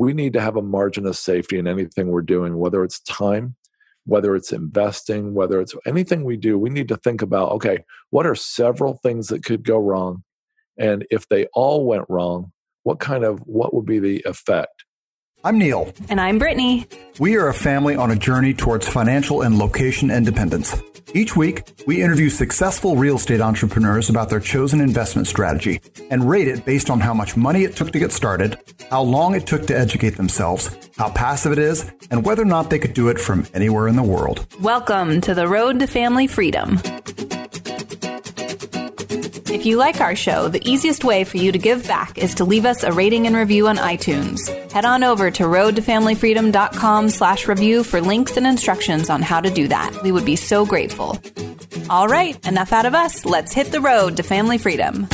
we need to have a margin of safety in anything we're doing, whether it's time, whether it's investing, whether it's anything we do. We need to think about okay, what are several things that could go wrong? And if they all went wrong, what kind of what would be the effect? I'm Neil. And I'm Brittany. We are a family on a journey towards financial and location independence. Each week, we interview successful real estate entrepreneurs about their chosen investment strategy and rate it based on how much money it took to get started, how long it took to educate themselves, how passive it is, and whether or not they could do it from anywhere in the world. Welcome to the Road to Family Freedom. If you like our show, the easiest way for you to give back is to leave us a rating and review on iTunes. Head on over to roadtofamilyfreedom.com slash review for links and instructions on how to do that. We would be so grateful. All right, enough out of us. Let's hit the road to family freedom.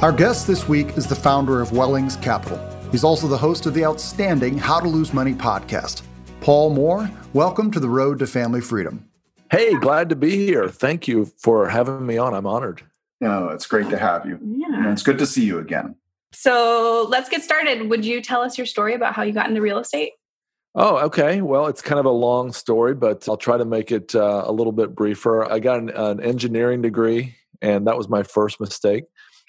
Our guest this week is the founder of Wellings Capital. He's also the host of the outstanding How to Lose Money podcast. Paul Moore, welcome to the Road to Family Freedom. Hey, glad to be here. Thank you for having me on. I'm honored. No, it's great to have you. Yeah. it's good to see you again. So let's get started. Would you tell us your story about how you got into real estate? Oh, okay. Well, it's kind of a long story, but I'll try to make it uh, a little bit briefer. I got an, an engineering degree, and that was my first mistake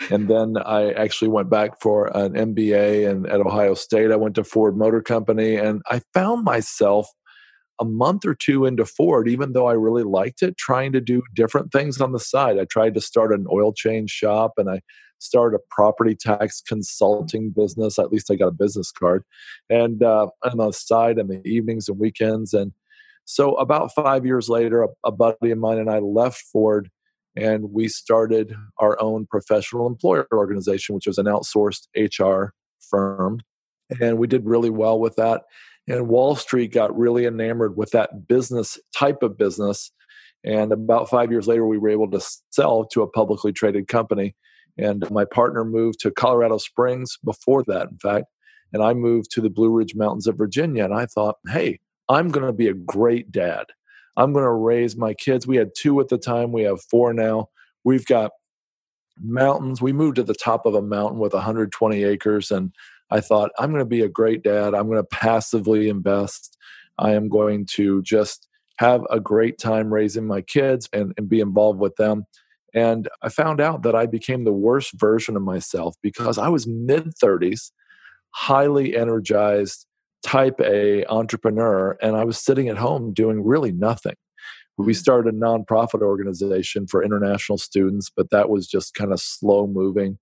and then I actually went back for an MBA and at Ohio State. I went to Ford Motor Company and I found myself a month or two into Ford, even though I really liked it, trying to do different things on the side. I tried to start an oil change shop and I started a property tax consulting business. At least I got a business card. And uh, on the side in the evenings and weekends. And so about five years later, a, a buddy of mine and I left Ford and we started our own professional employer organization, which was an outsourced HR firm. And we did really well with that. And Wall Street got really enamored with that business type of business. And about five years later, we were able to sell to a publicly traded company. And my partner moved to Colorado Springs before that, in fact. And I moved to the Blue Ridge Mountains of Virginia. And I thought, hey, I'm going to be a great dad. I'm going to raise my kids. We had two at the time, we have four now. We've got mountains. We moved to the top of a mountain with 120 acres, and I thought, I'm going to be a great dad. I'm going to passively invest. I am going to just have a great time raising my kids and, and be involved with them. And I found out that I became the worst version of myself because I was mid 30s, highly energized, type A entrepreneur, and I was sitting at home doing really nothing. We mm-hmm. started a nonprofit organization for international students, but that was just kind of slow moving.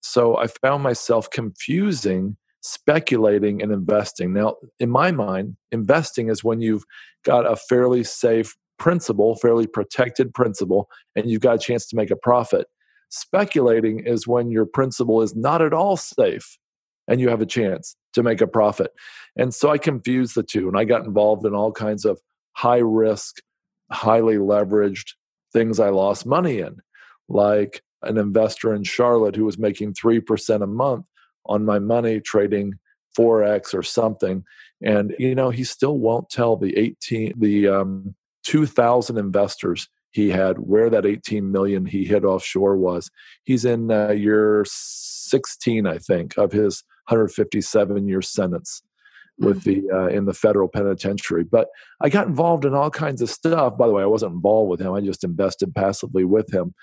So I found myself confusing speculating and investing. Now, in my mind, investing is when you've got a fairly safe principle, fairly protected principle, and you've got a chance to make a profit. Speculating is when your principal is not at all safe and you have a chance to make a profit. And so I confused the two and I got involved in all kinds of high risk, highly leveraged things I lost money in, like an investor in Charlotte who was making 3% a month on my money trading forex or something and you know he still won't tell the 18 the um 2000 investors he had where that 18 million he hid offshore was he's in uh, year 16 i think of his 157 year sentence with the uh, in the federal penitentiary. But I got involved in all kinds of stuff. By the way, I wasn't involved with him. I just invested passively with him.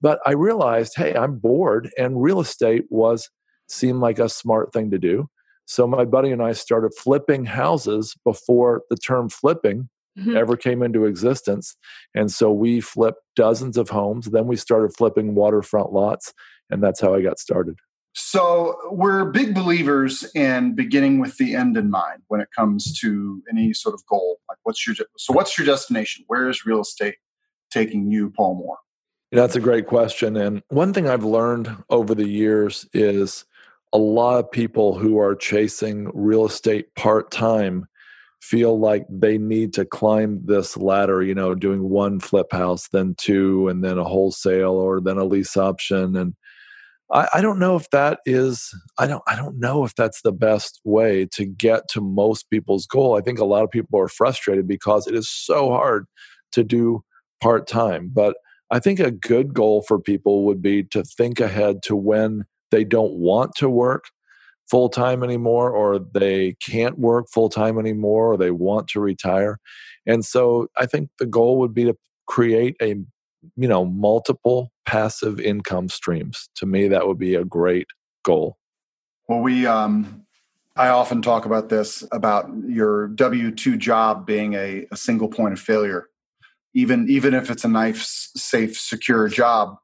But I realized, hey, I'm bored, and real estate was seemed like a smart thing to do. So my buddy and I started flipping houses before the term flipping mm-hmm. ever came into existence. And so we flipped dozens of homes. Then we started flipping waterfront lots, and that's how I got started. So we're big believers in beginning with the end in mind when it comes to any sort of goal. Like, what's your so what's your destination? Where is real estate taking you, Paul Moore? That's a great question. And one thing I've learned over the years is a lot of people who are chasing real estate part time feel like they need to climb this ladder, you know, doing one flip house, then two, and then a wholesale or then a lease option. And I, I don't know if that is I don't I don't know if that's the best way to get to most people's goal. I think a lot of people are frustrated because it is so hard to do part time. But I think a good goal for people would be to think ahead to when they don't want to work full time anymore, or they can't work full time anymore, or they want to retire. And so I think the goal would be to create a you know multiple passive income streams. To me that would be a great goal. Well we um i often talk about this about your w2 job being a, a single point of failure. Even even if it's a nice safe secure job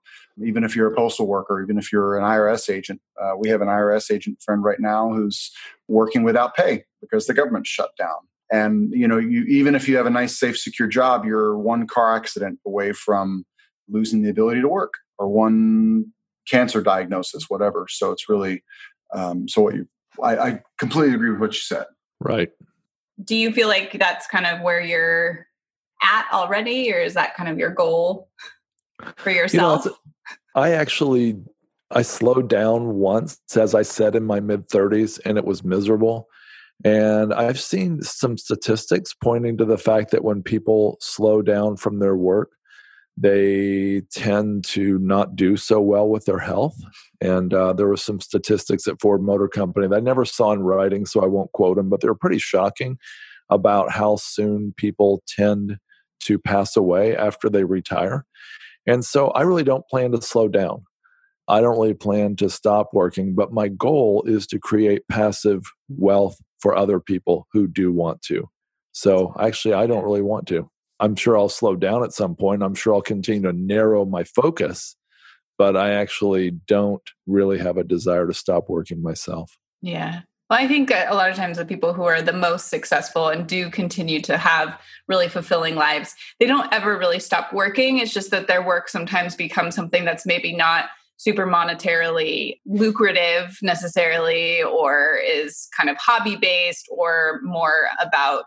even if you're a postal worker even if you're an irs agent uh, we have an irs agent friend right now who's working without pay because the government shut down and you know you even if you have a nice safe secure job you're one car accident away from losing the ability to work or one cancer diagnosis whatever. So it's really um, so what you I, I completely agree with what you said. Right. Do you feel like that's kind of where you're at already or is that kind of your goal for yourself you know, i actually i slowed down once as i said in my mid 30s and it was miserable and I've seen some statistics pointing to the fact that when people slow down from their work, they tend to not do so well with their health. And uh, there were some statistics at Ford Motor Company that I never saw in writing, so I won't quote them, but they were pretty shocking about how soon people tend to pass away after they retire. And so I really don't plan to slow down. I don't really plan to stop working, but my goal is to create passive wealth for other people who do want to. So actually, I don't really want to. I'm sure I'll slow down at some point. I'm sure I'll continue to narrow my focus, but I actually don't really have a desire to stop working myself. Yeah. Well, I think a lot of times the people who are the most successful and do continue to have really fulfilling lives, they don't ever really stop working. It's just that their work sometimes becomes something that's maybe not super monetarily lucrative necessarily or is kind of hobby based or more about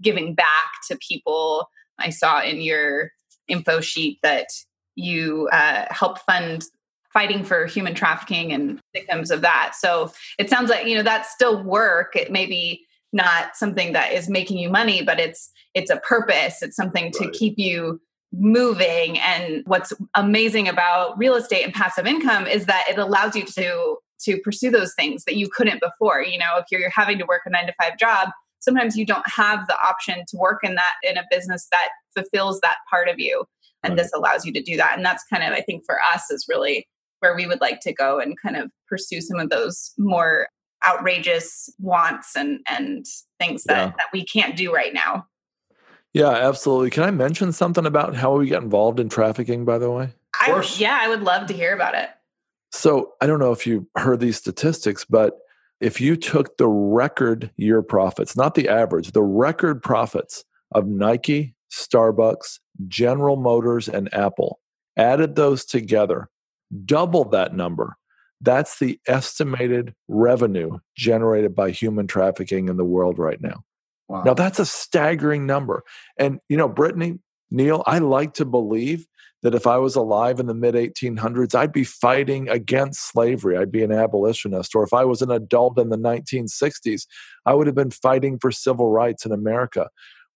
giving back to people. I saw in your info sheet that you uh, help fund fighting for human trafficking and victims of that. So it sounds like you know that's still work. It may be not something that is making you money but it's it's a purpose. It's something to keep you moving. And what's amazing about real estate and passive income is that it allows you to to pursue those things that you couldn't before. You know if you're having to work a 9 to 5 job sometimes you don't have the option to work in that in a business that fulfills that part of you. And right. this allows you to do that. And that's kind of i think for us is really where we would like to go and kind of pursue some of those more outrageous wants and and things that yeah. that we can't do right now yeah, absolutely. Can I mention something about how we got involved in trafficking, by the way? I, yeah, I would love to hear about it. So I don't know if you heard these statistics, but if you took the record year profits, not the average, the record profits of Nike, Starbucks, General Motors, and Apple, added those together, doubled that number. That's the estimated revenue generated by human trafficking in the world right now. Wow. Now that's a staggering number. And you know, Brittany, Neil, I like to believe that if I was alive in the mid 1800s, I'd be fighting against slavery. I'd be an abolitionist. Or if I was an adult in the 1960s, I would have been fighting for civil rights in America.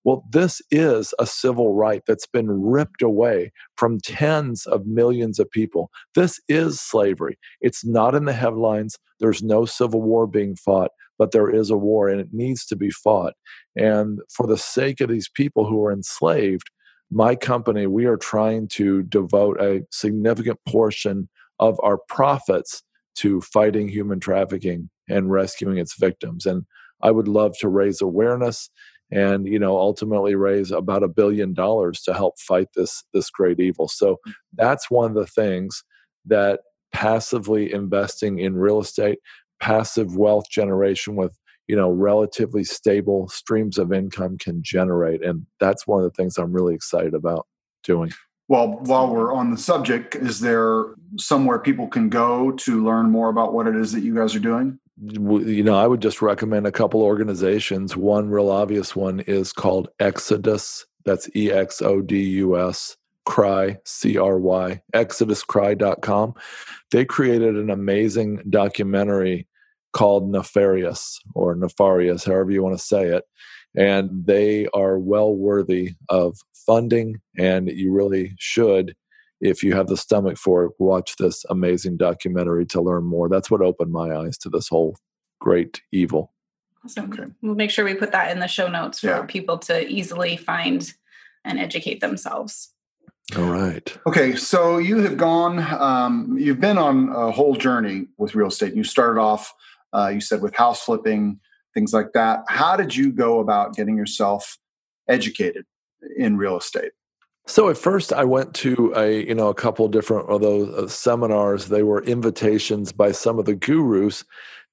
Well, this is a civil right that's been ripped away from tens of millions of people. This is slavery. It's not in the headlines. There's no civil war being fought, but there is a war and it needs to be fought. And for the sake of these people who are enslaved, my company, we are trying to devote a significant portion of our profits to fighting human trafficking and rescuing its victims. And I would love to raise awareness and you know ultimately raise about a billion dollars to help fight this this great evil. So mm. that's one of the things that passively investing in real estate, passive wealth generation with you know relatively stable streams of income can generate and that's one of the things i'm really excited about doing. Well while we're on the subject is there somewhere people can go to learn more about what it is that you guys are doing? You know i would just recommend a couple organizations. One real obvious one is called exodus. That's e-x-o-d-u-s cry c-r-y exoduscry.com they created an amazing documentary called Nefarious or Nefarious, however you want to say it. And they are well worthy of funding, and you really should, if you have the stomach for it, watch this amazing documentary to learn more. That's what opened my eyes to this whole great evil. Awesome. Okay. We'll make sure we put that in the show notes for yeah. people to easily find and educate themselves. All right. Okay, so you have gone, um, you've been on a whole journey with real estate. You started off, uh, you said, with house flipping, things like that. How did you go about getting yourself educated in real estate? So at first, I went to a you know a couple different of those uh, seminars. They were invitations by some of the gurus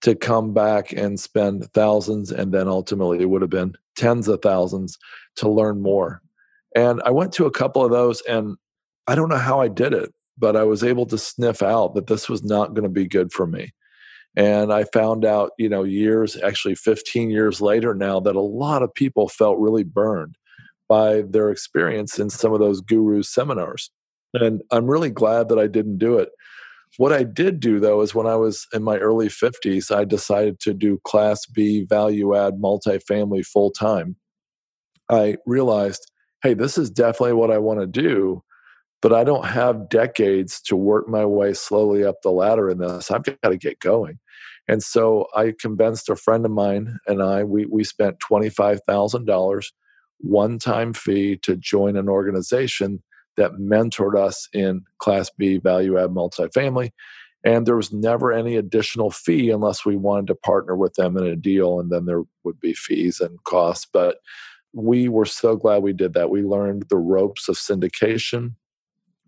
to come back and spend thousands, and then ultimately it would have been tens of thousands to learn more. And I went to a couple of those, and I don't know how I did it, but I was able to sniff out that this was not going to be good for me. And I found out, you know, years, actually 15 years later now, that a lot of people felt really burned by their experience in some of those gurus seminars. And I'm really glad that I didn't do it. What I did do though is when I was in my early 50s, I decided to do class B value add multifamily full time. I realized, hey, this is definitely what I want to do, but I don't have decades to work my way slowly up the ladder in this. I've got to get going. And so I convinced a friend of mine and I, we, we spent $25,000 one time fee to join an organization that mentored us in Class B value add multifamily. And there was never any additional fee unless we wanted to partner with them in a deal, and then there would be fees and costs. But we were so glad we did that. We learned the ropes of syndication.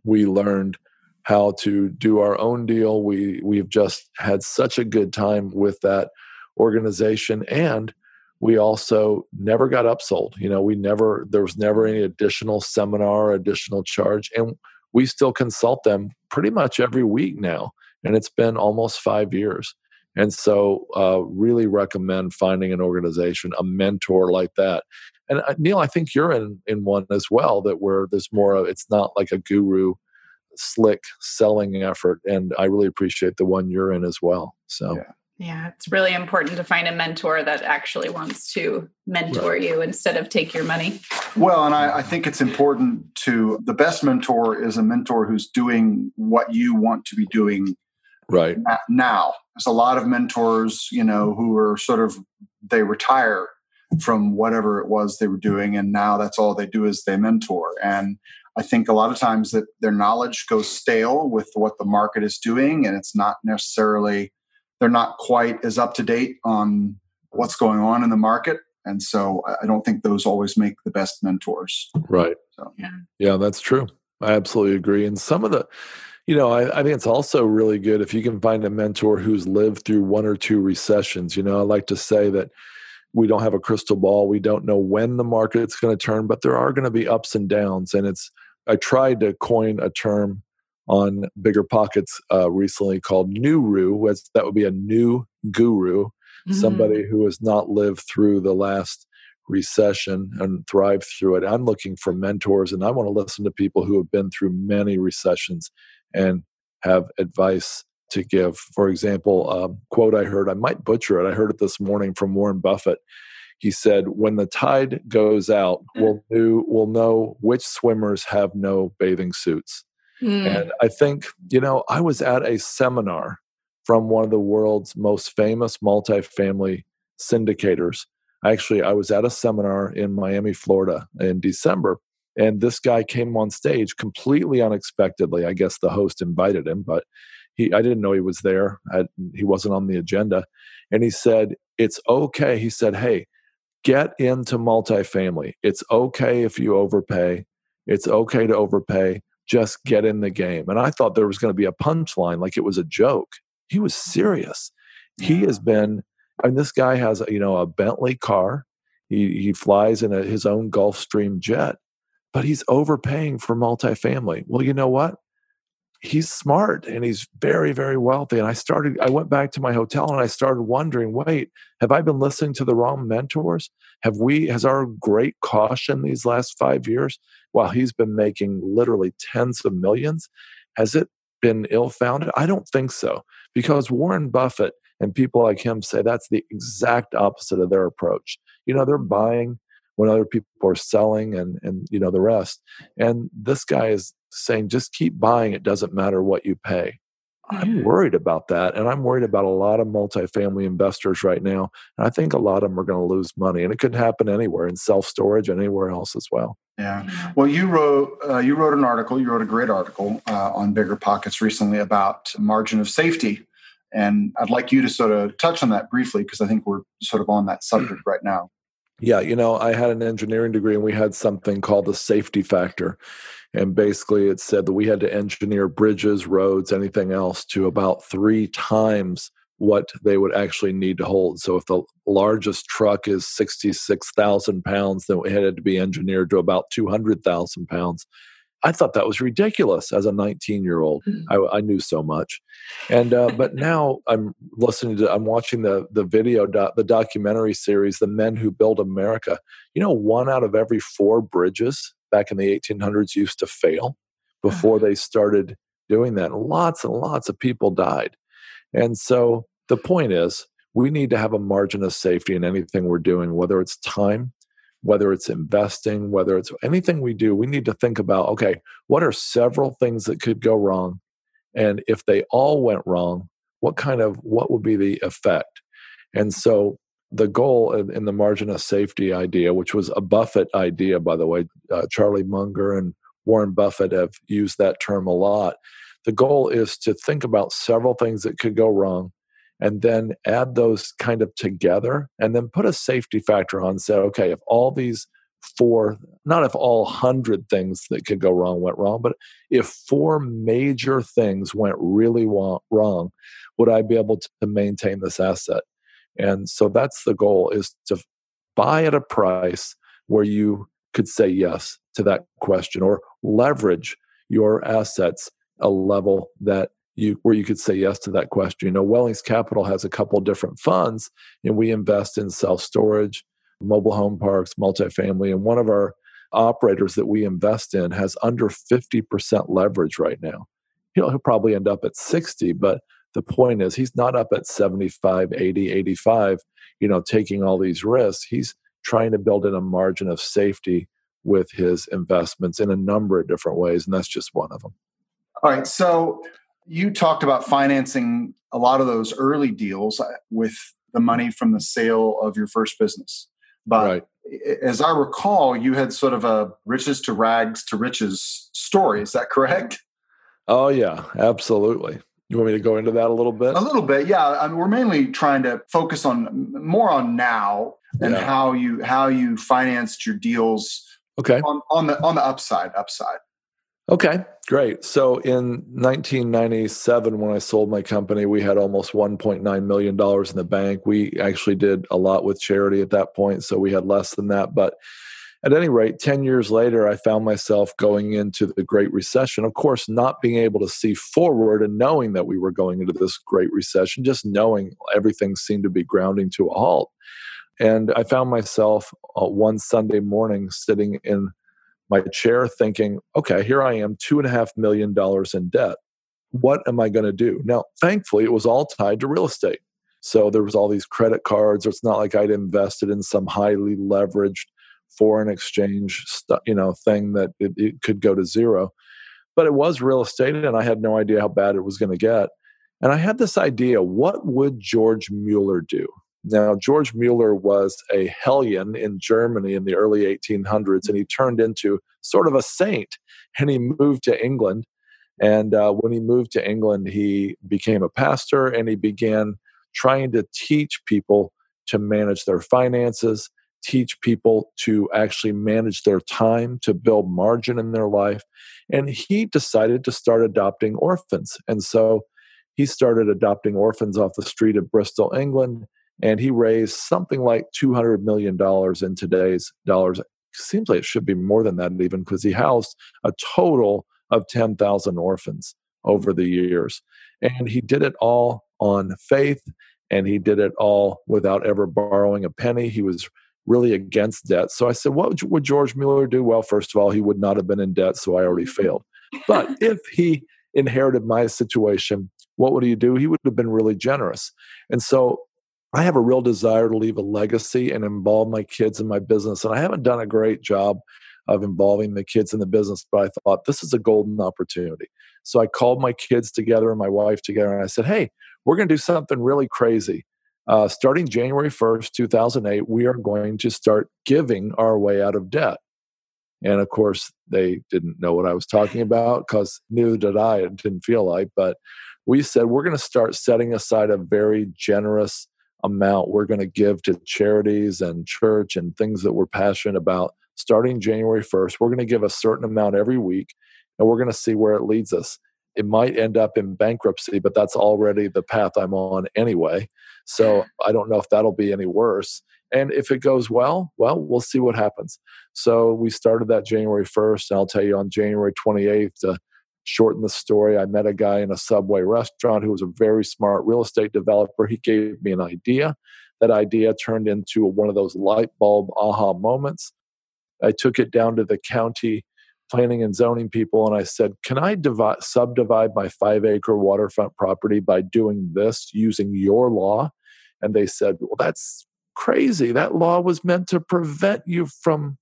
We learned how to do our own deal. We we've just had such a good time with that organization and we also never got upsold. You know we never there was never any additional seminar additional charge and we still consult them pretty much every week now and it's been almost five years. And so uh, really recommend finding an organization a mentor like that. And uh, neil i think you're in in one as well that where there's more of it's not like a guru slick selling effort and i really appreciate the one you're in as well so yeah. Yeah, it's really important to find a mentor that actually wants to mentor right. you instead of take your money. Well, and I, I, think it's important to the best mentor is a mentor who's doing what you want to be doing right now. There's a lot of mentors, you know, who are sort of they retire from whatever it was they were doing, and now that's all they do is they mentor. And I think a lot of times that their knowledge goes stale with what the market is doing, and it's not necessarily they're not quite as up to date on what's going on in the market. And so i don't think those always make the best mentors. Right. So. yeah. Yeah that's true. I absolutely agree. And some of the you know I, I, think it's also really good if you can find a mentor who's lived through one or two recessions. You know i like to say that we don't have a crystal ball. We don't know when the market's going to turn but there are going to be ups and downs and it's i tried to coin a term on Bigger Pockets uh, recently called new Nuru. That would be a new guru, mm-hmm. somebody who has not lived through the last recession and thrived through it. I'm looking for mentors, and I want to listen to people who have been through many recessions and have advice to give. For example, um, quote I heard, I might butcher it. I heard it this morning from Warren Buffett. He said, "When the tide goes out, mm. we'll know, we'll know which swimmers have no bathing suits." Mm. And I think, you know, I was at a seminar from one of the world's most famous multifamily syndicators. Actually, I was at a seminar in Miami, Florida in December, and this guy came on stage completely unexpectedly. I guess the host invited him, but he I didn't know he was there. I, he wasn't on the agenda. And he said, "It's okay." He said, "Hey, get into multifamily. It's okay if you overpay. It's okay to overpay just get in the game. And I thought there was going to be a punchline, like it was a joke. He was serious. He has been, and this guy has, you know, a Bentley car. He, he flies in a, his own Gulfstream jet, but he's overpaying for multifamily. Well, you know what? He's smart and he's very, very wealthy. And I started, I went back to my hotel and I started wondering wait, have I been listening to the wrong mentors? Have we, has our great caution these last five years while he's been making literally tens of millions, has it been ill founded? I don't think so, because Warren Buffett and people like him say that's the exact opposite of their approach. You know, they're buying when other people are selling and and you know the rest. And this guy is saying just keep buying, it doesn't matter what you pay. I'm worried about that. And I'm worried about a lot of multifamily investors right now. And I think a lot of them are going to lose money. And it could happen anywhere in self storage and anywhere else as well. Yeah. Well, you wrote uh, you wrote an article. You wrote a great article uh, on Bigger Pockets recently about margin of safety, and I'd like you to sort of touch on that briefly because I think we're sort of on that subject right now. Yeah, you know, I had an engineering degree and we had something called the safety factor. And basically, it said that we had to engineer bridges, roads, anything else to about three times what they would actually need to hold. So, if the largest truck is 66,000 pounds, then it had to be engineered to about 200,000 pounds. I thought that was ridiculous as a 19 year old. I, I, knew so much, and uh, but now I'm listening to I'm watching the the video doc, the documentary series, "The Men Who Built America." You know, one out of every four bridges back in the 1800s used to fail before uh-huh. they started doing that. Lots and lots of people died, and so the point is, we need to have a margin of safety in anything we're doing, whether it's time whether it's investing, whether it's anything we do, we need to think about okay, what are several things that could go wrong? And if they all went wrong, what kind of what would be the effect? And so the goal in the margin of safety idea, which was a Buffett idea, by the way, uh, Charlie Munger and Warren Buffett have used that term a lot. The goal is to think about several things that could go wrong and then add those kind of together and then put a safety factor on say okay if all these four not if all 100 things that could go wrong went wrong but if four major things went really wrong would i be able to maintain this asset and so that's the goal is to buy at a price where you could say yes to that question or leverage your assets a level that you where you could say yes to that question. You know, Wellings Capital has a couple different funds, and we invest in self storage, mobile home parks, multifamily, and one of our operators that we invest in has under 50% leverage right now. He'll, he'll probably end up at 60, but the point is he's not up at 75, 80, 85, you know, taking all these risks. He's trying to build in a margin of safety with his investments in a number of different ways, and that's just one of them. All right. So you talked about financing a lot of those early deals uh, with the money from the sale of your first business. But right. as I recall, you had sort of a riches to rags to riches story. Is that correct? Oh, yeah, absolutely. You want me to go into that a little bit? A little bit, yeah. I mean, we're mainly trying to focus on more on now and yeah. how you how you financed your deals. Okay. On, on the on the upside, upside. Okay, great. So in 1997, when I sold my company, we had almost $1.9 million in the bank. We actually did a lot with charity at that point, so we had less than that. But at any rate, 10 years later, I found myself going into the Great Recession. Of course, not being able to see forward and knowing that we were going into this Great Recession, just knowing everything seemed to be grounding to a halt. And I found myself uh, one Sunday morning sitting in my chair thinking, okay, here I am, two and a half million dollars in debt. What am I going to do? Now, thankfully, it was all tied to real estate. So there was all these credit cards. It's not like I'd invested in some highly leveraged foreign exchange, you know, thing that it, it could go to zero. But it was real estate, and I had no idea how bad it was going to get. And I had this idea: what would George Mueller do? Now, George Mueller was a hellion in Germany in the early 1800s, and he turned into sort of a saint. And he moved to England. And uh, when he moved to England, he became a pastor and he began trying to teach people to manage their finances, teach people to actually manage their time, to build margin in their life. And he decided to start adopting orphans. And so he started adopting orphans off the street of Bristol, England and he raised something like $200 million in today's dollars. Seems like it should be more than that, even because he housed a total of 10,000 orphans over the years. And he did it all on faith, and he did it all without ever borrowing a penny. He was really against debt. So I said, What would George Mueller do? Well, first of all, he would not have been in debt, so I already mm-hmm. failed. But if he inherited my situation, what would he do? He would have been really generous. And so I have a real desire to leave a legacy and involve my kids in my business. And I haven't done a great job of involving the kids in the business, but I thought this is a golden opportunity. So I called my kids together and my wife together, and I said, "Hey, we're going to do something really crazy. Uh, starting January 1st, 2008, we are going to start giving our way out of debt. And of course, they didn't know what I was talking about because neither did I. It didn't feel like. But we said we're going to start setting aside a very generous amount we're going to give to charities and church and things that we're passionate about starting January 1st. We're going to give a certain amount every week and we're going to see where it leads us. It might end up in bankruptcy, but that's already the path I'm on anyway. So I don't know if that'll be any worse. And if it goes well, well, we'll see what happens. So we started that January 1st. And I'll tell you on January 28th, to shorten the story, I met a guy in a Subway restaurant who was a very smart real estate developer. He gave me an idea. That idea turned into one of those light bulb aha moments. I took it down to the county planning and zoning people and I said, Can I divide, subdivide my five acre waterfront property by doing this using your law? And they said, Well, that's crazy. That law was meant to prevent you from.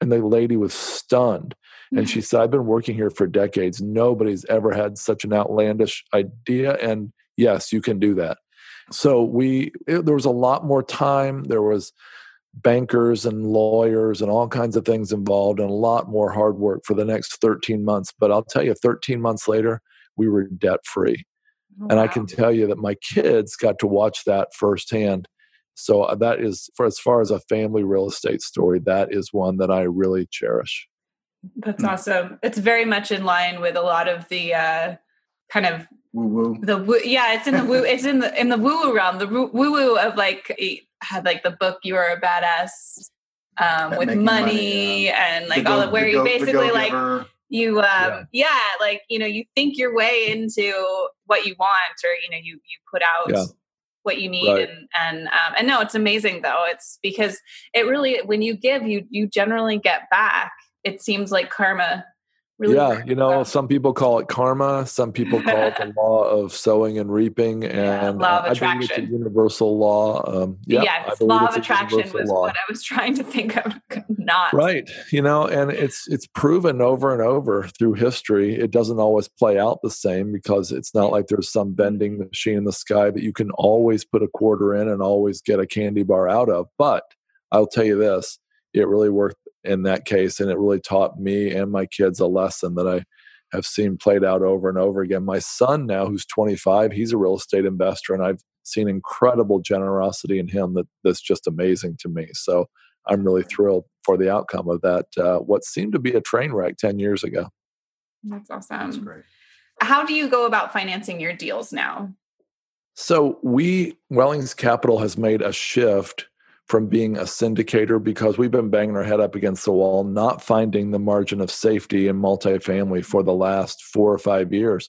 And the lady was stunned. And she mm-hmm. said, I've been working here for decades. Nobody's ever had such an outlandish idea. And yes, you can do that. So we, it, there was a lot more time. There was bankers and lawyers and all kinds of things involved and a lot more hard work for the next 13 months. But I'll tell you, 13 months later, we were debt free. Oh, and I can tell you that my kids got to watch that firsthand so uh, that is for as far as a family real estate story, that is one that I really cherish. That's mm. awesome. It's very much in line with a lot of the uh, kind of woo woo. The woo, yeah, it's in the woo. It's in the in the woo woo realm. The woo woo of like had like the book "You Are a Badass" um, with money, money yeah. and like all of where you basically like you um yeah. yeah. like you know you think your way into what you want or you know you you put out yeah what you need right. and and um, and no it's amazing though it's because it really when you give you you generally get back it seems like karma Really yeah, you know, some people call it karma. Some people call it the law of sowing and reaping, and yeah, law of I attraction. believe it's a universal law. Um, yeah, yes, law of attraction was law. what I was trying to think of. Not right, you know, and it's it's proven over and over through history. It doesn't always play out the same because it's not like there's some vending machine in the sky that you can always put a quarter in and always get a candy bar out of. But I'll tell you this: it really worked in that case. And it really taught me and my kids a lesson that I have seen played out over and over again. My son, now who's 25, he's a real estate investor, and I've seen incredible generosity in him that that's just amazing to me. So I'm really thrilled for the outcome of that. Uh, what seemed to be a train wreck 10 years ago. That's awesome. That's great. How do you go about financing your deals now? So we Wellings Capital has made a shift from being a syndicator because we've been banging our head up against the wall, not finding the margin of safety in multifamily for the last four or five years.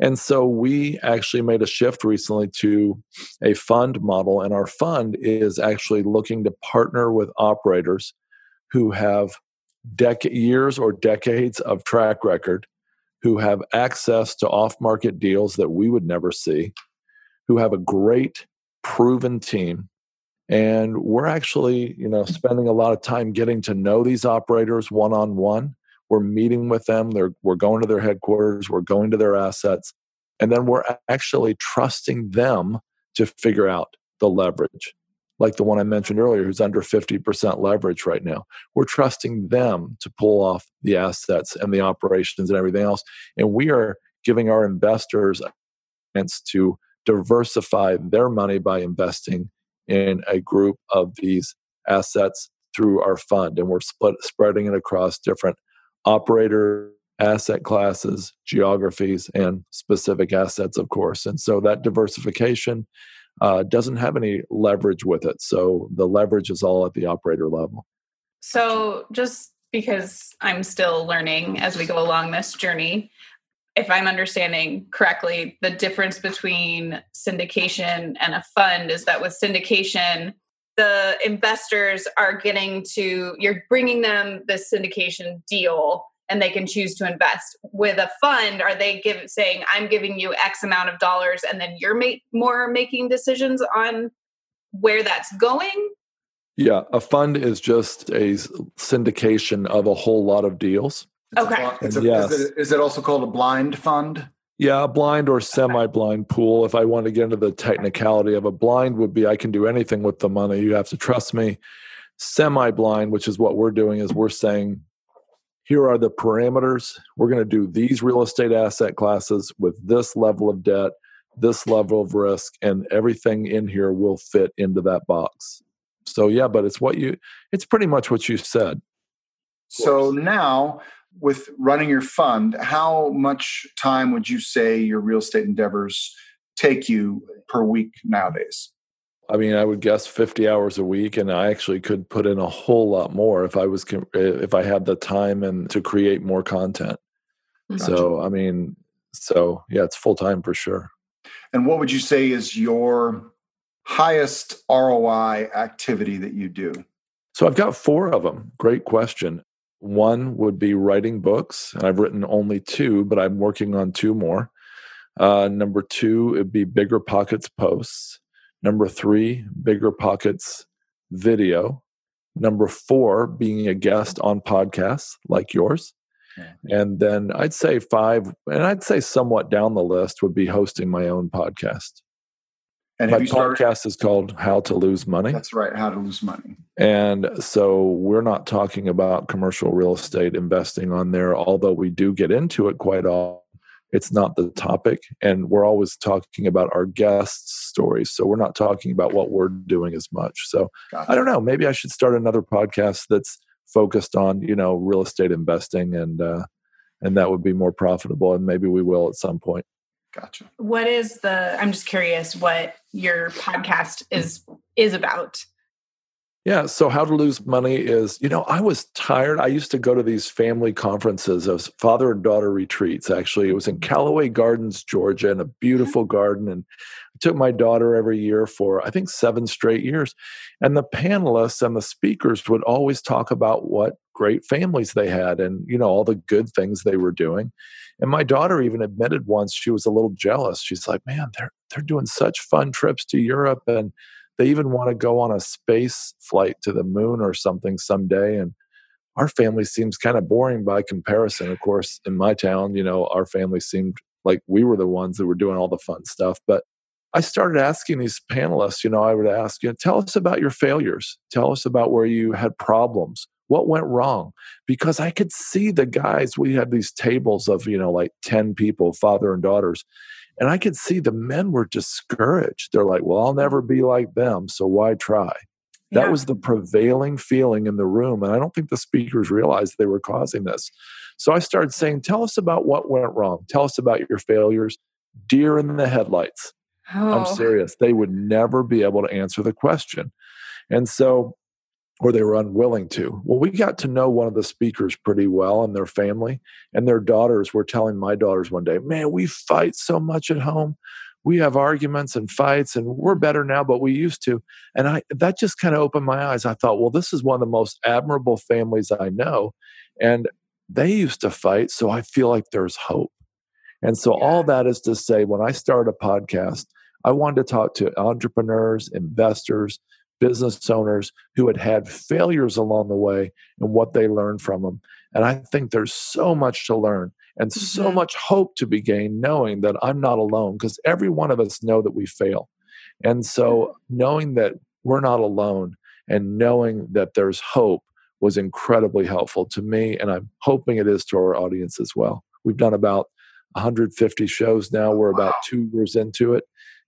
And so we actually made a shift recently to a fund model, and our fund is actually looking to partner with operators who have dec- years or decades of track record, who have access to off market deals that we would never see, who have a great proven team and we're actually you know mm-hmm. spending a lot of time getting to know these operators one on one we're meeting with them. They're, we're going to their headquarters. We're going to their assets. And then we're actually trusting them to figure out the leverage. Like the one i mentioned earlier who's under 50% leverage right now. We're trusting them to pull off the assets and the operations and everything else. And we are giving our investors a chance to diversify their money by investing in a group of these assets through our fund and we're split, spreading it across different operator asset classes geographies and specific assets of course. And so that diversification uh, doesn't have any leverage with it. So the leverage is all at the operator level. So just because i'm still learning as we go along this journey if I'm understanding correctly, the difference between syndication and a fund is that with syndication, the investors are getting to, you're bringing them the syndication deal and they can choose to invest. With a fund, are they give, saying, I'm giving you X amount of dollars and then you're make, more making decisions on where that's going? Yeah, a fund is just a syndication of a whole lot of deals. It's Okay. a- it's a- Yes. is, it, is it also called a blind fund? Yeah, a blind or semi blind pool. If I want to get into the technicality of a blind, would be I can do anything with the money. You have to trust me. Semi blind, which is what we're doing, is we're saying, here are the parameters. We're going to do these real estate asset classes with this level of debt, this level of risk, and everything in here will fit into that box. So, yeah, but it's what you, it's pretty much what you said. So now, with running your fund, how much time would you say your real estate endeavors take you per week nowadays? I mean, I would guess 50 hours a week, and I actually could put in a whole lot more if I was if I had the time and to create more content. So, I mean, so yeah, it's full time for sure. And what would you say is your highest ROI activity that you do? So I've got four of them. Great question. One would be writing books, and I've written only two, but I'm working on two more. Uh, number two, it'd be bigger pockets posts. Number three, bigger pockets video. Number four, being a guest on podcasts like yours. And then I'd say five, and I'd say somewhat down the list would be hosting my own podcast. And My you started? podcast is called How to Lose Money. That's right. How to lose money. And so we're not talking about commercial real estate investing on there, although we do get into it quite often. It's not the topic. And we're always talking about our guests' stories. So we're not talking about what we're doing as much. So Gotcha. I don't know. Maybe I should start another podcast that's focused on, you know, real estate investing and uh and that would be more profitable and maybe we will at some point. Gotcha. What is the? I'm just curious what your podcast is is about. Yeah. So, how to lose money is, you know, I was tired. I used to go to these family conferences of father and daughter retreats. Actually, it was in Callaway Gardens, Georgia, in a mm-hmm. beautiful garden. And I took my daughter every year for, I think, seven straight years. And the panelists and the speakers would always talk about what great families they had and, you know, all the good things they were doing. And my daughter even admitted once she was a little jealous. She's like, man, they're, they're doing such fun trips to Europe. And, they even want to go on a space flight to the moon or something someday and our family seems kind of boring by comparison of course in my town you know our family seemed like we were the ones that were doing all the fun stuff but i started asking these panelists you know i would ask you know, tell us about your failures tell us about where you had problems what went wrong because i could see the guys we had these tables of you know like 10 people father and daughters and I could see the men were discouraged. They're like, well, I'll never be like them, so why try? That Yeah. was the prevailing feeling in the room. And I don't think the speakers realized they were causing this. So I started saying, tell us about what went wrong. Tell us about your failures. Deer in the headlights. Oh, I'm serious. They would never be able to answer the question. And so, or they were unwilling to. Well, we got to know one of the speakers pretty well and their family, and their daughters were telling my daughters one day, Man, we fight so much at home. We have arguments and fights, and we're better now, but we used to. And I that just kind of opened my eyes. I thought, well, this is one of the most admirable families I know. And they used to fight, so I feel like there's hope. And so, all that is to say, when I started a podcast, I wanted to talk to entrepreneurs, investors, business owners who had had failures along the way and what they learned from them. And I think there's so much to learn and so Mhm. much hope to be gained knowing that I'm not alone because every one of us know that we fail. And so knowing that we're not alone and knowing that there's hope was incredibly helpful to me and I'm hoping it is to our audience as well. We've done about 150 shows now. We're about 2 years into it.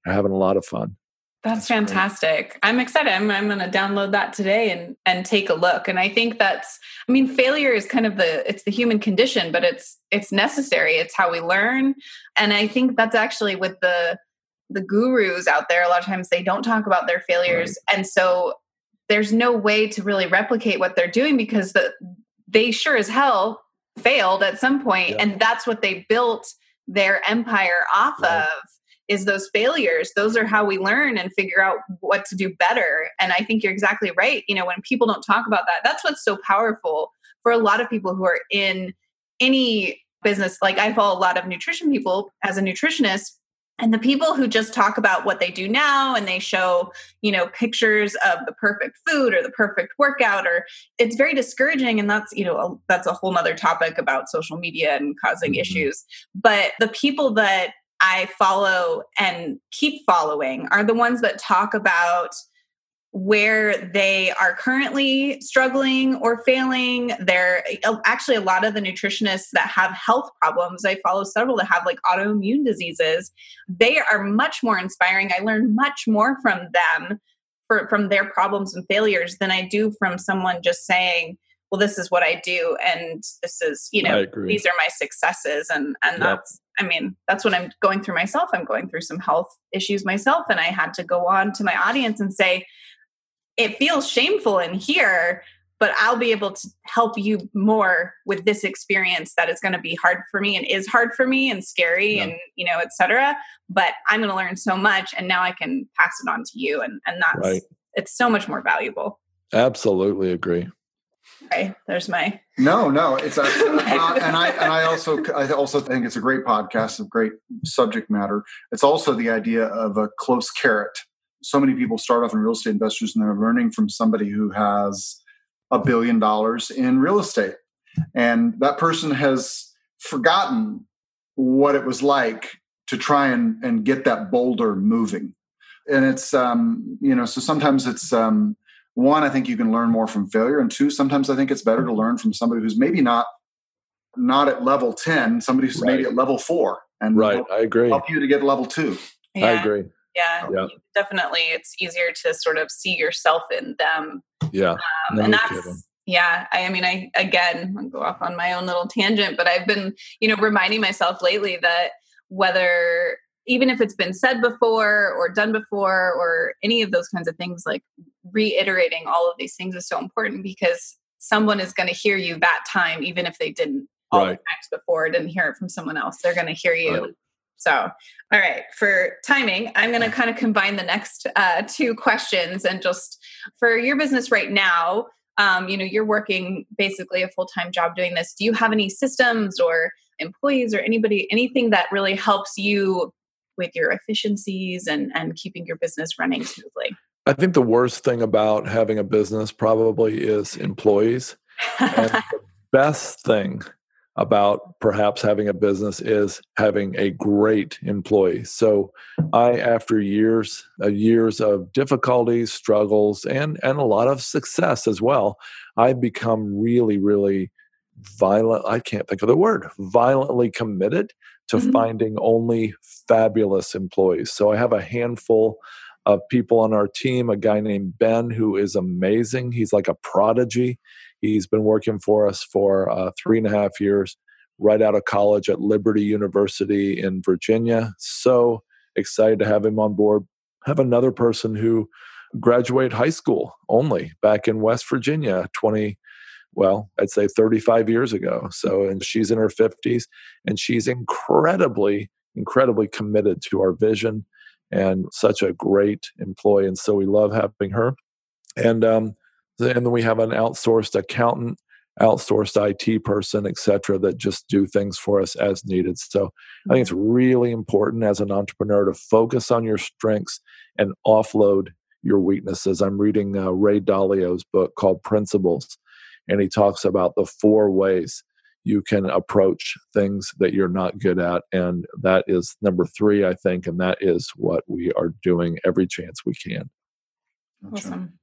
We're having a lot of fun. That's That's great. fantastic. I'm excited. I'm, I'm going to download that today and and take a look. And I think that's I mean failure is kind of the it's the human condition, but it's it's necessary. It's how we learn. And I think that's actually with the the gurus out there a lot of times they don't talk about their failures and so there's no way to really replicate what they're doing because the they sure as hell failed at some point Yeah. and that's what they built their empire off Right. of is those failures. Those are how we learn and figure out what to do better. And i think you're exactly right. You know when people don't talk about that that's what's so powerful for a lot of people who are in any business. Like i follow a lot of nutrition people as a nutritionist and the people who just talk about what they do now and they show you know pictures of the perfect food or the perfect workout or it's very discouraging and that's you know a, that's a whole nother topic about social media and causing mm-hmm. issues. But the people that i follow and keep following are the ones that talk about where they are currently struggling or failing. There actually a lot of the nutritionists that have health problems. I follow several that have like autoimmune diseases. They are much more inspiring. I learn much more from them for, from their problems and failures than I do from someone just saying, well, this is what I do and this is, you know, these are my successes and and yep. that's I mean, that's what I'm going through myself. I'm going through some health issues myself and I had to go on to my audience and say, it feels shameful in here but I'll be able to help you more with this experience that is going to be hard for me and is hard for me and scary yeah. and you know etc but I'm going to learn so much and now I can pass it on to you and and that's right. it's so much more valuable absolutely agree okay there's my no no it's a, uh, and I and I also I also think it's a great podcast a great subject matter it's also the idea of a close carrot so many people start off in real estate investors and they're learning from somebody who has a billion dollars in real estate. And that person has forgotten what it was like to try and, and get that boulder moving. And it's, um, you know, so sometimes it's, um, one, I think you can learn more from failure. And two, sometimes I think it's better to learn from somebody who's maybe not, not at level 10, somebody who's right. maybe at level four and right. I agree. help you to get level two. Yeah. I agree yeah, yeah. definitely it's easier to sort of see yourself in them yeah um, no and that's kidding. yeah I, I mean i again I'll go off on my own little tangent but i've been you know reminding myself lately that whether even if it's been said before or done before or any of those kinds of things like reiterating all of these things is so important because someone is going to hear you that time even if they didn't all right. the times before didn't hear it from someone else they're going to hear you right. So, all right, for timing, I'm going to kind of combine the next uh, two questions and just for your business right now. Um, you know, you're working basically a full time job doing this. Do you have any systems or employees or anybody, anything that really helps you with your efficiencies and and keeping your business running smoothly? I think the worst thing about having a business probably is employees. and the best thing about perhaps having a business is having a great employee. So I after years uh, years of difficulties, struggles and and a lot of success as well, I've become really really violent I can't think of the word, violently committed to mm-hmm. finding only fabulous employees. So I have a handful of people on our team, a guy named Ben who is amazing. He's like a prodigy. He's been working for us for uh, three and a half years, right out of college at Liberty University in Virginia. So excited to have him on board. Have another person who graduated high school only back in West Virginia 20 well, I'd say 35 years ago. So, and she's in her 50s and she's incredibly, incredibly committed to our vision and such a great employee. And so we love having her. And um, and then we have an outsourced accountant outsourced IT person, et cetera, that just do things for us as needed. So I think it's mm-hmm. really important as an entrepreneur to focus on your strengths and offload your weaknesses. I'm reading uh, Ray Dalio's book called Principles, and he talks about the four ways you can approach things that you're not good at. And that is number three, I think, and that is what we are doing every chance we can. Awesome.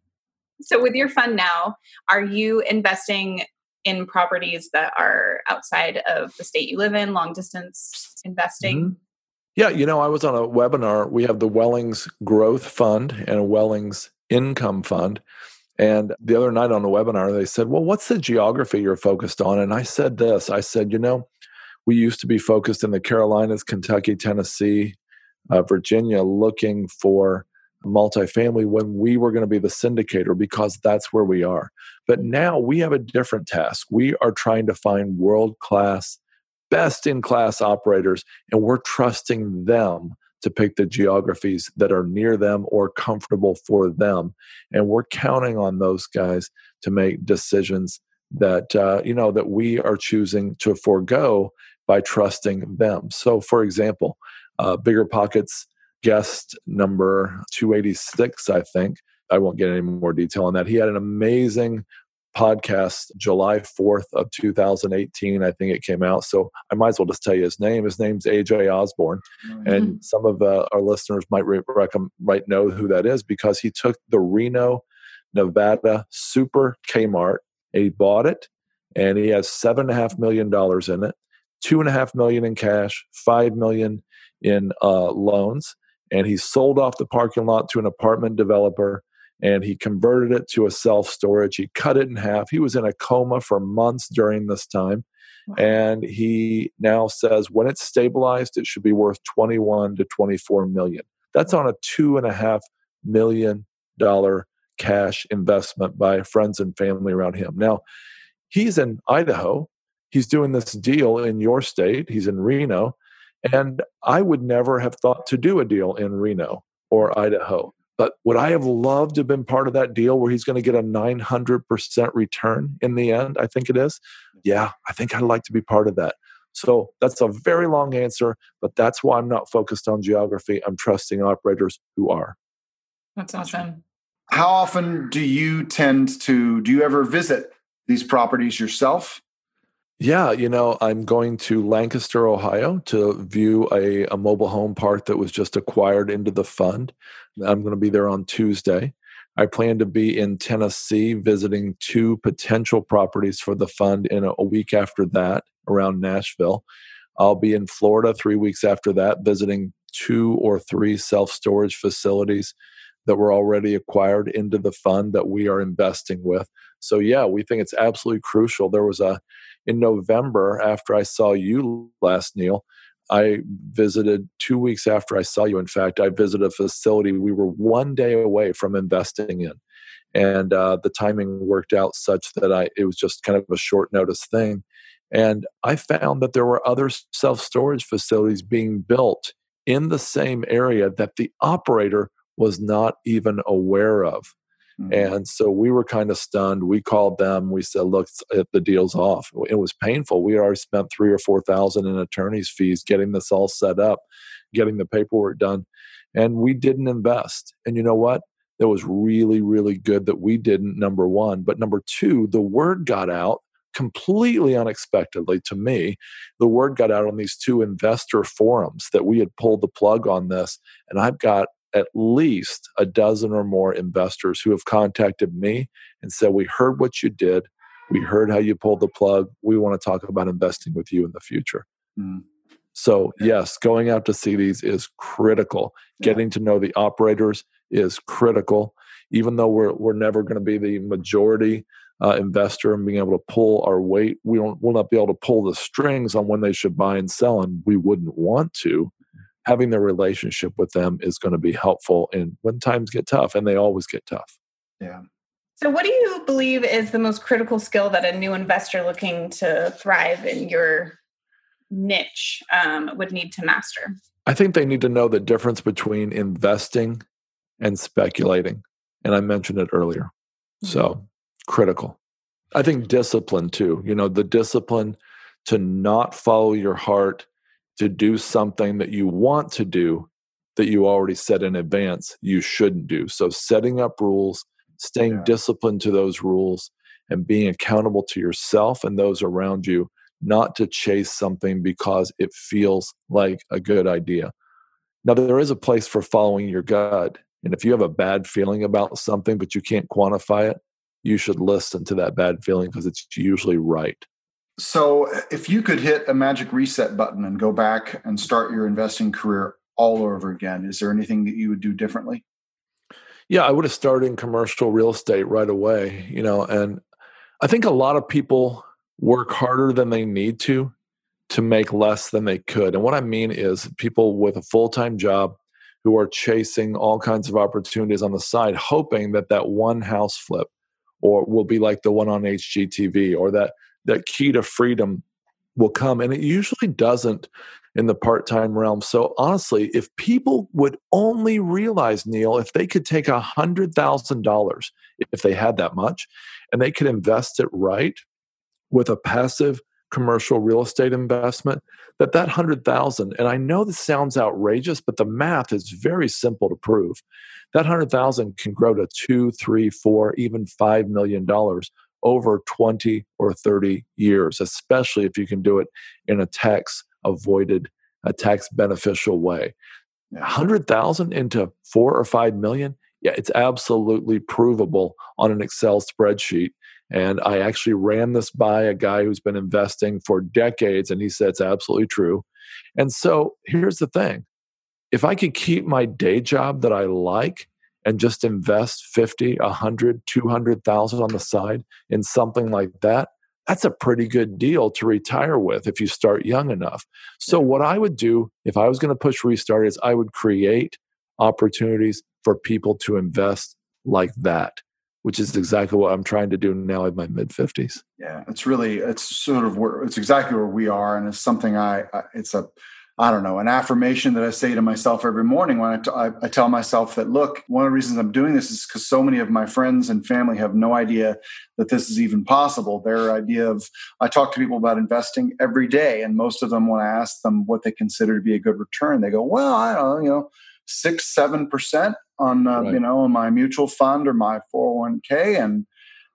So, with your fund now, are you investing in properties that are outside of the state you live in, long distance investing? Mm-hmm. Yeah, you know, I was on a webinar. We have the Wellings Growth Fund and a Wellings Income Fund. And the other night on the webinar, they said, Well, what's the geography you're focused on? And I said this I said, You know, we used to be focused in the Carolinas, Kentucky, Tennessee, uh, Virginia, looking for multifamily when we were going to be the syndicator because that's where we are. But now we have a different task. We are trying to find world class, best in class operators, and we're trusting them to pick the geographies that are near them or comfortable for them. And we're counting on those guys to make decisions that uh, you know that we are choosing to forego by trusting them. So, for example, uh, BiggerPockets guest number 286, I think. I won't get any more detail on that. He had an amazing podcast July 4th of 2018 I think it came out. So I might as well just tell you his name. His name's AJ Osborne. Mm-hmm. and some of uh, our listeners might re- might know who that is because he took the Reno Nevada Super Kmart he bought it and he has seven and a half million dollars in it two and a half million in cash five million in uh, loans and he sold off the parking lot to an apartment developer and he converted it to a self storage. He cut it in half. He was in a coma for months during this time. And he now says when it's stabilized, it should be worth 21 to 24 million. That's on a two and a half million dollar cash investment by friends and family around him. Now, he's in Idaho. He's doing this deal in your state. He's in Reno. And I would never have thought to do a deal in Reno or Idaho. But would I have loved to have been part of that deal where he's going to get a 900% return in the end? I think it is. Yeah, I think I'd like to be part of that. So that's a very long answer, but that's why I'm not focused on geography. I'm trusting operators who are. That's awesome. How often do you tend to, do you ever visit these properties yourself? Yeah, you know, I'm going to Lancaster, Ohio to view a, a mobile home park that was just acquired into the fund. I'm going to be there on Tuesday. I plan to be in Tennessee visiting two potential properties for the fund in a, a week after that around Nashville. I'll be in Florida three weeks after that, visiting two or three self storage facilities that were already acquired into the fund that we are investing with. So, yeah, we think it's absolutely crucial. There was a in November, after I saw you last, Neil, I visited two weeks after I saw you. In fact, I visited a facility we were one day away from investing in. And uh, the timing worked out such that I it was just kind of a short notice thing. And I found that there were other self storage facilities being built in the same area that the operator was not even aware of. Mm-hmm. And so we were kind of stunned. We called them. We said, "Look, the deal's off." It was painful. We already spent three or four thousand in attorney's fees getting this all set up, getting the paperwork done, and we didn't invest. And you know what? It was really, really good that we didn't. Number one, but number two, the word got out completely unexpectedly to me, the word got out on these two investor forums that we had pulled the plug on this. And I've got at least a dozen or more investors who have contacted me and said, We heard what you did. We heard how you pulled the plug. We want to talk about investing with you in the future. Mm. So, yes, going out to see these is critical. Yeah. Getting to know the operators is critical. Even though we're, we're never going to be the majority uh, investor and being able to pull our weight, we don't, will not be able to pull the strings on when they should buy and sell, and we wouldn't want to having the relationship with them is going to be helpful and when times get tough and they always get tough. Yeah. So what do you believe is the most critical skill that a new investor looking to thrive in your niche um, would need to master? I think they need to know the difference between investing and speculating and i mentioned it earlier. Mm-hmm. so critical. I think discipline too you know the discipline to not follow your heart to do something that you want to do that you already set in advance you shouldn't do. So setting up rules, staying yeah. disciplined to those rules, and being accountable to yourself and those around you, not to chase something because it feels like a good idea. Now, there is a place for following your gut. And if you have a bad feeling about something, but you can't quantify it, you should listen to that bad feeling because it's usually right. So, if you could hit a magic reset button and go back and start your investing career all over again, is there anything that you would do differently? Yeah, I would have started in commercial real estate right away, you know, and I think a lot of people work harder than they need to to make less than they could. And what I mean is people with a full-time job who are chasing all kinds of opportunities on the side hoping that that one house flip or will be like the one on HGTV or that that key to freedom will come. And it usually doesn't in the part time realm. So, honestly, if people would only realize, Neil, if they could take a $100,000, if they had that much, and they could invest it right with a passive commercial real estate investment, that that 100,000 and I know this sounds outrageous, but the math is very simple to prove. That 100,000 can grow to two, three, four, even 5 million dollars over 20 or 30 years, especially if you can do it in a tax avoided, a tax beneficial way. 100,000 into 4 or 5 million, yeah, it's absolutely provable on an Excel spreadsheet. And I actually ran this by a guy who's been investing for decades, and he said it's absolutely true. And so here's the thing if I could keep my day job that I like and just invest 50, 100, 200,000 on the side in something like that, that's a pretty good deal to retire with if you start young enough. So, what I would do if I was going to push restart is I would create opportunities for people to invest like that which is exactly what I'm trying to do now in my mid 50s. Yeah, it's really it's sort of where it's exactly where we are and it's something I, I it's a I don't know, an affirmation that I say to myself every morning when I, t- I, I tell myself that, look, one of the reasons I'm doing this is because so many of my friends and family have no idea that this is even possible. Their idea of, I talk to people about investing every day, and most of them, when I ask them what they consider to be a good return, they go, well, I don't know, you know, six, seven percent on, uh, right. you know, on my mutual fund or my 401k. And,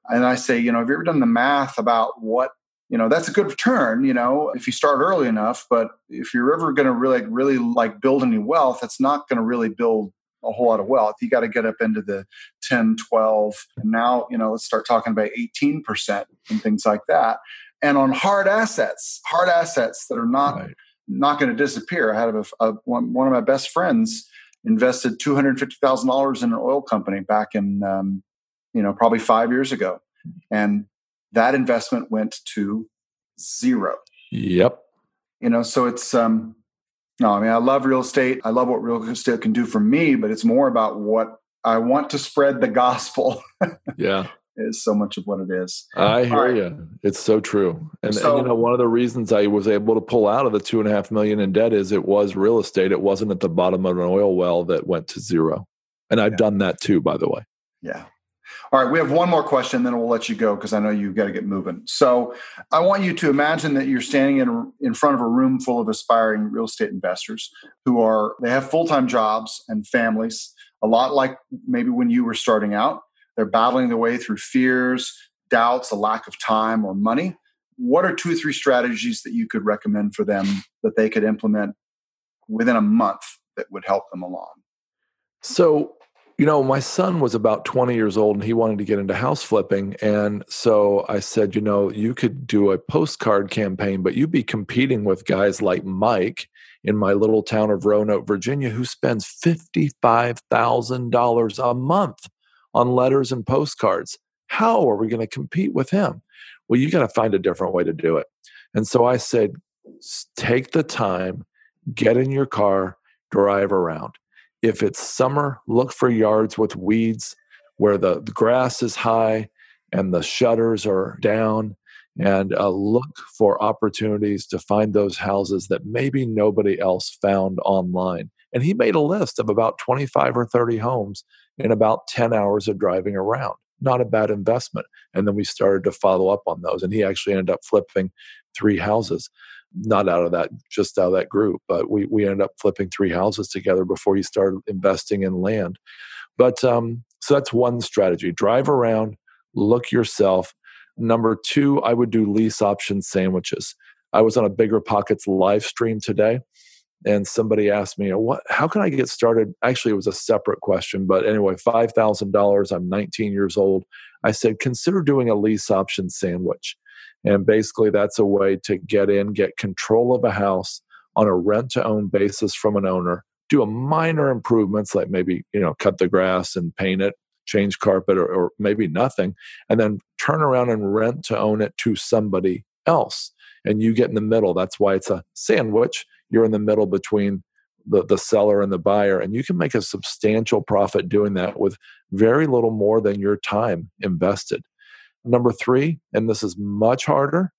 and I say, you know, have you ever done the math about what you know that's a good return you know if you start early enough but if you're ever going to really really like build any wealth it's not going to really build a whole lot of wealth. You got to get up into the 10 12 and now you know let's start talking about 18% and things like that. And on hard assets hard assets that are not right. not going to disappear. I had a, a, one, one of my best friends invested $250000 in an oil company back in um, you know probably five years ago. And that investment went to zero. Yep. You know, so it's um no, I mean I love real estate. I love what real estate can do for me, but it's more about what I want to spread the gospel. yeah. Is so much of what it is. I hear right. you. It's so true. And, so, and, you know, one of the reasons I was able to pull out of the two and a half million in debt is it was real estate. It wasn't at the bottom of an oil well that went to zero. And I've yeah. done that too, by the way. Yeah. All right, we have one more question, then we'll let you go because I know you've got to get moving. So, I want you to imagine that you're standing in in front of a room full of aspiring real estate investors who are they have full time jobs and families, a lot like maybe when you were starting out. They're battling their way through fears, doubts, a lack of time or money. What are two or three strategies that you could recommend for them that they could implement within a month that would help them along? So, you know, my son was about 20 years old and he wanted to get into house flipping. And so I said, you know, you could do a postcard campaign, but you'd be competing with guys like Mike in my little town of Roanoke, Virginia, who spends $55,000 a month on letters and postcards. How are we going to compete with him? Well, you got to find a different way to do it. And so I said, take the time, get in your car, drive around if it's summer, look for yards with weeds where the, grass is high and the shutters are down and uh, look for opportunities to find those houses that maybe nobody else found online. And he made a list of about 25 or 30 homes in about 10 hours of driving around. Not a bad investment. And then we started to follow up on those. And he actually ended up flipping three houses not out of that just out of that group but we we ended up flipping three houses together before he started investing in land. But um, so that's one strategy. Drive around look yourself. Number two i would do lease option sandwiches. I was on a BiggerPockets live stream today and somebody asked me what how can i get started? Actually it was a separate question but anyway $5000 i'm 19 years old. I said consider doing a lease option sandwich and basically, that's a way to get in, get control of a house on a rent to own basis from an owner, do a minor improvements like maybe, you know, cut the grass and paint it, change carpet, or, or maybe nothing, and then turn around and rent to own it to somebody else. And you get in the middle. That's why it's a sandwich. You're in the middle between the, the seller and the buyer. And you can make a substantial profit doing that with very little more than your time invested. Number three, and this is much harder,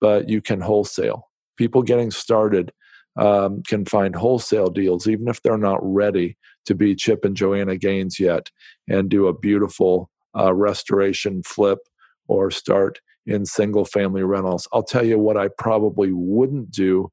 but you can wholesale. People getting started um, can find wholesale deals, even if they're not ready to be Chip and Joanna Gaines yet, and do a beautiful uh, restoration flip or start in single family rentals. I'll tell you what I probably wouldn't do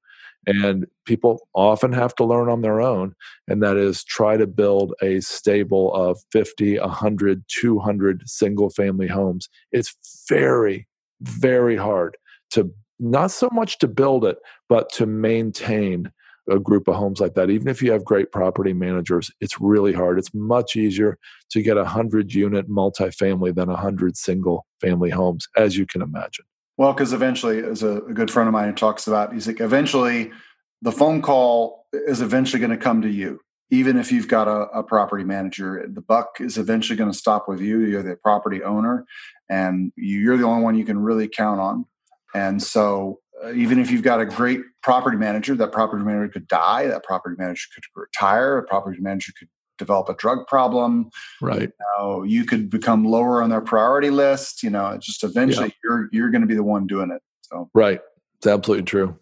and people often have to learn on their own and that is try to build a stable of 50 100 200 single family homes. It's very very hard to not so much to build it but to maintain a group of homes like that. Even if you have great property managers it's really hard. It's much easier to get a 100 unit multifamily than a 100 single family homes as you can imagine well, because eventually, as a, a, good friend of mine talks about, he's like, eventually the phone call is eventually going to come to you. Even if you've got a, a property manager, the buck is eventually going to stop with you. You're the property owner, and you're the only one you can really count on. And so, uh, even if you've got a great property manager, that property manager could die, that property manager could retire, a property manager could develop a drug problem. Right. You, know, you could become lower on their priority list. You know, just eventually yeah. you're you're going to be the one doing it. So right, it's absolutely true.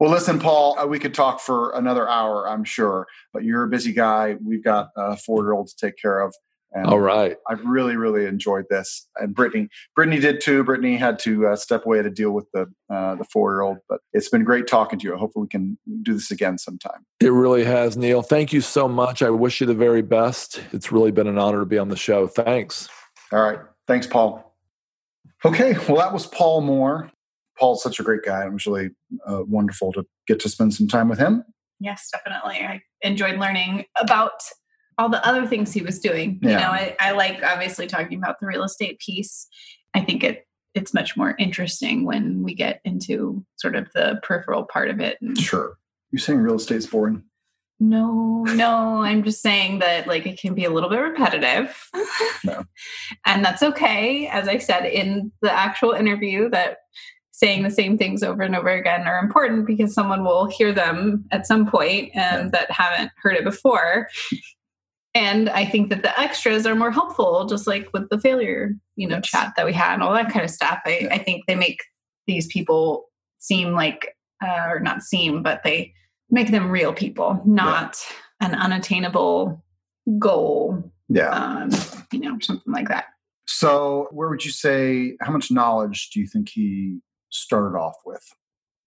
Well, listen, Paul, uh, we could talk for another hour, I'm sure, but you're a busy guy. We've got a four year old to take care of. And All right. I've really, really enjoyed this. And Brittany, Brittany did too. Brittany had to uh, step away to deal with the uh, the four year old, but it's been great talking to you. Hopefully, we can do this again sometime. It really has, Neil. Thank you so much. I wish you the very best. It's really been an honor to be on the show. Thanks. All right. Thanks, Paul. Okay. Well, that was Paul Moore. Paul's such a great guy. It was really uh, wonderful to get to spend some time with him. Yes, definitely. I enjoyed learning about all the other things he was doing. Yeah. You know, I, I like obviously talking about the real estate piece. I think it it's much more interesting when we get into sort of the peripheral part of it. And, sure. You're saying real estate's boring? No, no, I'm just saying that like it can be a little bit repetitive. No. and that's okay. As I said in the actual interview that saying the same things over and over again are important because someone will hear them at some point and yeah. that haven't heard it before and i think that the extras are more helpful just like with the failure you know yes. chat that we had and all that kind of stuff i, yeah. I think they make these people seem like uh, or not seem but they make them real people not yeah. an unattainable goal yeah um, you know something like that so where would you say how much knowledge do you think he started off with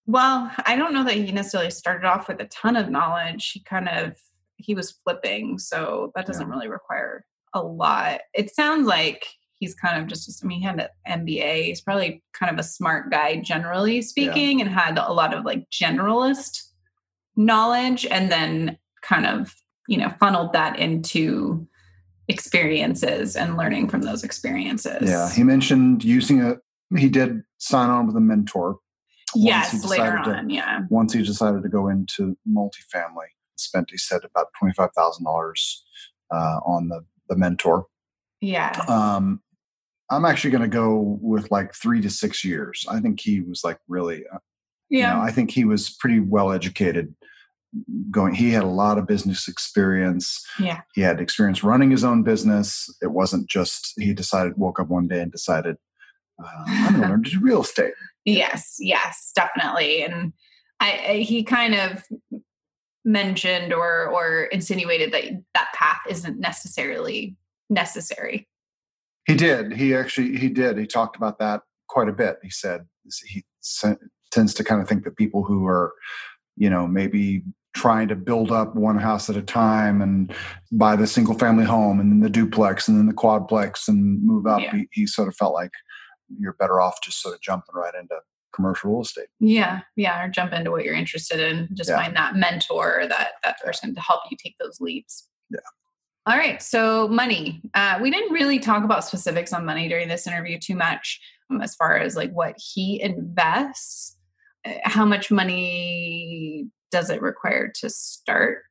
well i don't know that he necessarily started off with a ton of knowledge he kind of he was flipping, so that doesn't yeah. really require a lot. It sounds like he's kind of just, I mean, he had an MBA. He's probably kind of a smart guy, generally speaking, yeah. and had a lot of like generalist knowledge and then kind of, you know, funneled that into experiences and learning from those experiences. Yeah. He mentioned using a, he did sign on with a mentor. Yes, later on. To, yeah. Once he decided to go into multifamily spent, he said, about $25,000 uh, on the, the mentor. Yeah. Um, I'm actually going to go with like three to six years. I think he was like really, uh, yeah. You know, I think he was pretty well educated. Going, he had a lot of business experience. Yeah, he had experience running his own business. It wasn't just he decided, woke up one day and decided, uh, I'm going to learn to do real estate. Yes, yes, definitely. And I, I, he kind of mentioned or or insinuated that that path isn't necessarily necessary. He did. He actually he did. He talked about that quite a bit. He said he tends to kind of think that people who are you know maybe trying to build up one house at a time and buy the single family home and then the duplex and then the quadplex and move up yeah. he, he sort of felt like you're better off just sort of jumping right into commercial real estate. Yeah, yeah, or jump into what you're interested in. Just yeah. find that mentor or that that person to help you take those leaps. Yeah. All right, so money. Uh, we didn't really talk about specifics on money during this interview too much, um, as far as like what he invests. Uh, how much money does it require to start?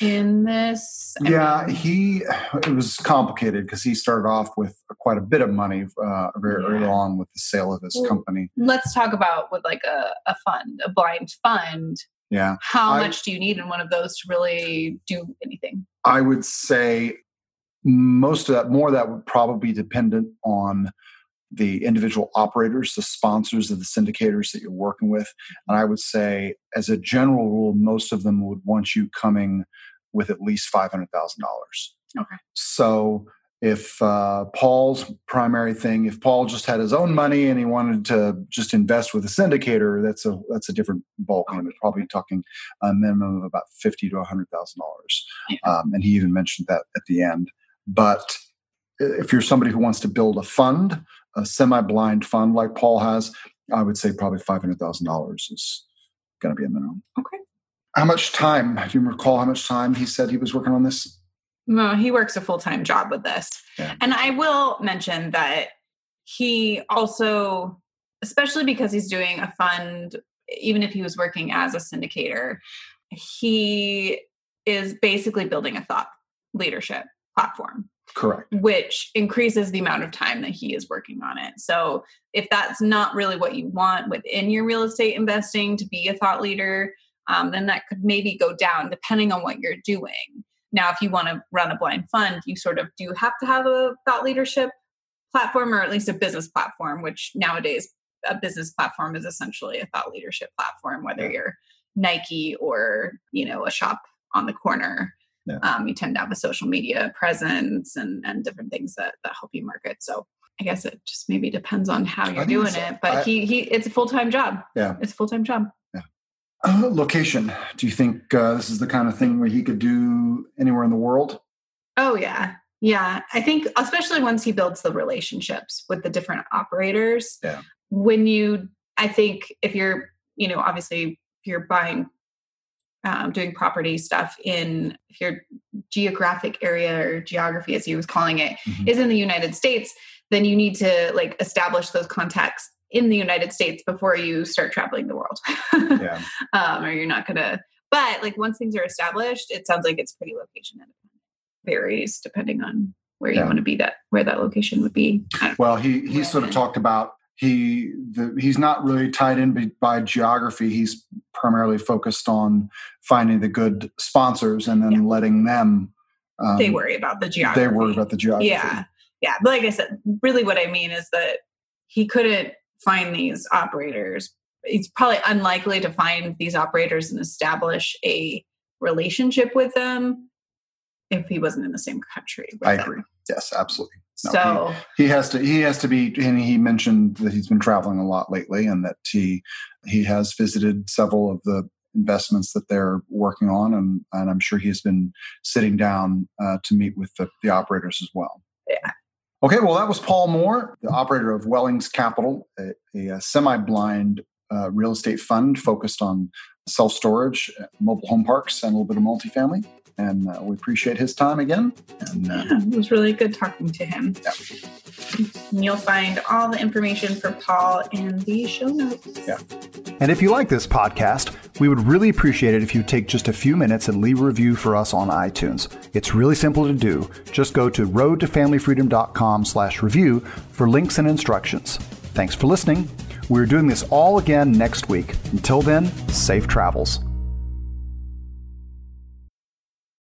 In this? I yeah, mean, he it was complicated because he started off with quite a bit of money uh, very yeah. early on with the sale of his well, company. Let's talk about with like a, a fund, a blind fund. Yeah. How I, much do you need in one of those to really do anything? I would say most of that, more of that would probably be dependent on the individual operators, the sponsors of the syndicators that you're working with. And I would say, as a general rule, most of them would want you coming with at least $500,000. Okay. So if uh, Paul's primary thing, if Paul just had his own money and he wanted to just invest with a syndicator, that's a that's a different ballgame. It's probably talking a minimum of about fifty to hundred thousand dollars, um, and he even mentioned that at the end. But if you're somebody who wants to build a fund, a semi-blind fund like Paul has, I would say probably five hundred thousand dollars is going to be a minimum. Okay. How much time? Do you recall how much time he said he was working on this? No, he works a full time job with this. Yeah. And I will mention that he also, especially because he's doing a fund, even if he was working as a syndicator, he is basically building a thought leadership platform. Correct. Which increases the amount of time that he is working on it. So, if that's not really what you want within your real estate investing to be a thought leader, um, then that could maybe go down depending on what you're doing. Now, if you want to run a blind fund, you sort of do have to have a thought leadership platform or at least a business platform, which nowadays a business platform is essentially a thought leadership platform, whether you're Nike or, you know, a shop on the corner. Yeah. Um, you tend to have a social media presence and, and different things that, that help you market. So I guess it just maybe depends on how you're doing so. it. But I, he he it's a full time job. Yeah. It's a full time job. Uh, location. Do you think uh, this is the kind of thing where he could do anywhere in the world? Oh, yeah. Yeah. I think, especially once he builds the relationships with the different operators. Yeah. When you, I think if you're, you know, obviously, you're buying, um, doing property stuff in, if your geographic area or geography, as he was calling it, mm-hmm. is in the United States, then you need to like establish those contacts in the United States before you start traveling the world. yeah. Um, or you're not gonna but like once things are established, it sounds like it's pretty location independent. Varies depending on where you want to be that where that location would be. Well, he he sort of talked about he the, he's not really tied in by, geography. He's primarily focused on finding the good sponsors and then yeah. letting them. Um, they worry about the geography. They worry about the geography. Yeah, yeah. But like I said, really, what I mean is that he couldn't find these operators. It's probably unlikely to find these operators and establish a relationship with them if he wasn't in the same country. I them. agree. Yes, absolutely. No, so he, he, has to he has to be and he mentioned that he's been traveling a lot lately and that he he has visited several of the investments that they're working on and, and I'm sure he's been sitting down uh, to meet with the, the operators as well. Yeah. Okay, well, that was Paul Moore, the operator of Wellings Capital, a, a semi blind uh, real estate fund focused on self storage, mobile home parks, and a little bit of multifamily. And uh, we appreciate his time again. And uh, yeah, it was really good talking to him. Yeah. And you'll find all the information for Paul in the show notes. Yeah. And if you like this podcast, we would really appreciate it if you take just a few minutes and leave a review for us on iTunes. It's really simple to do. Just go to roadtofamilyfreedom.com slash review for links and instructions. Thanks for listening. We're doing this all again next week. Until then, safe travels.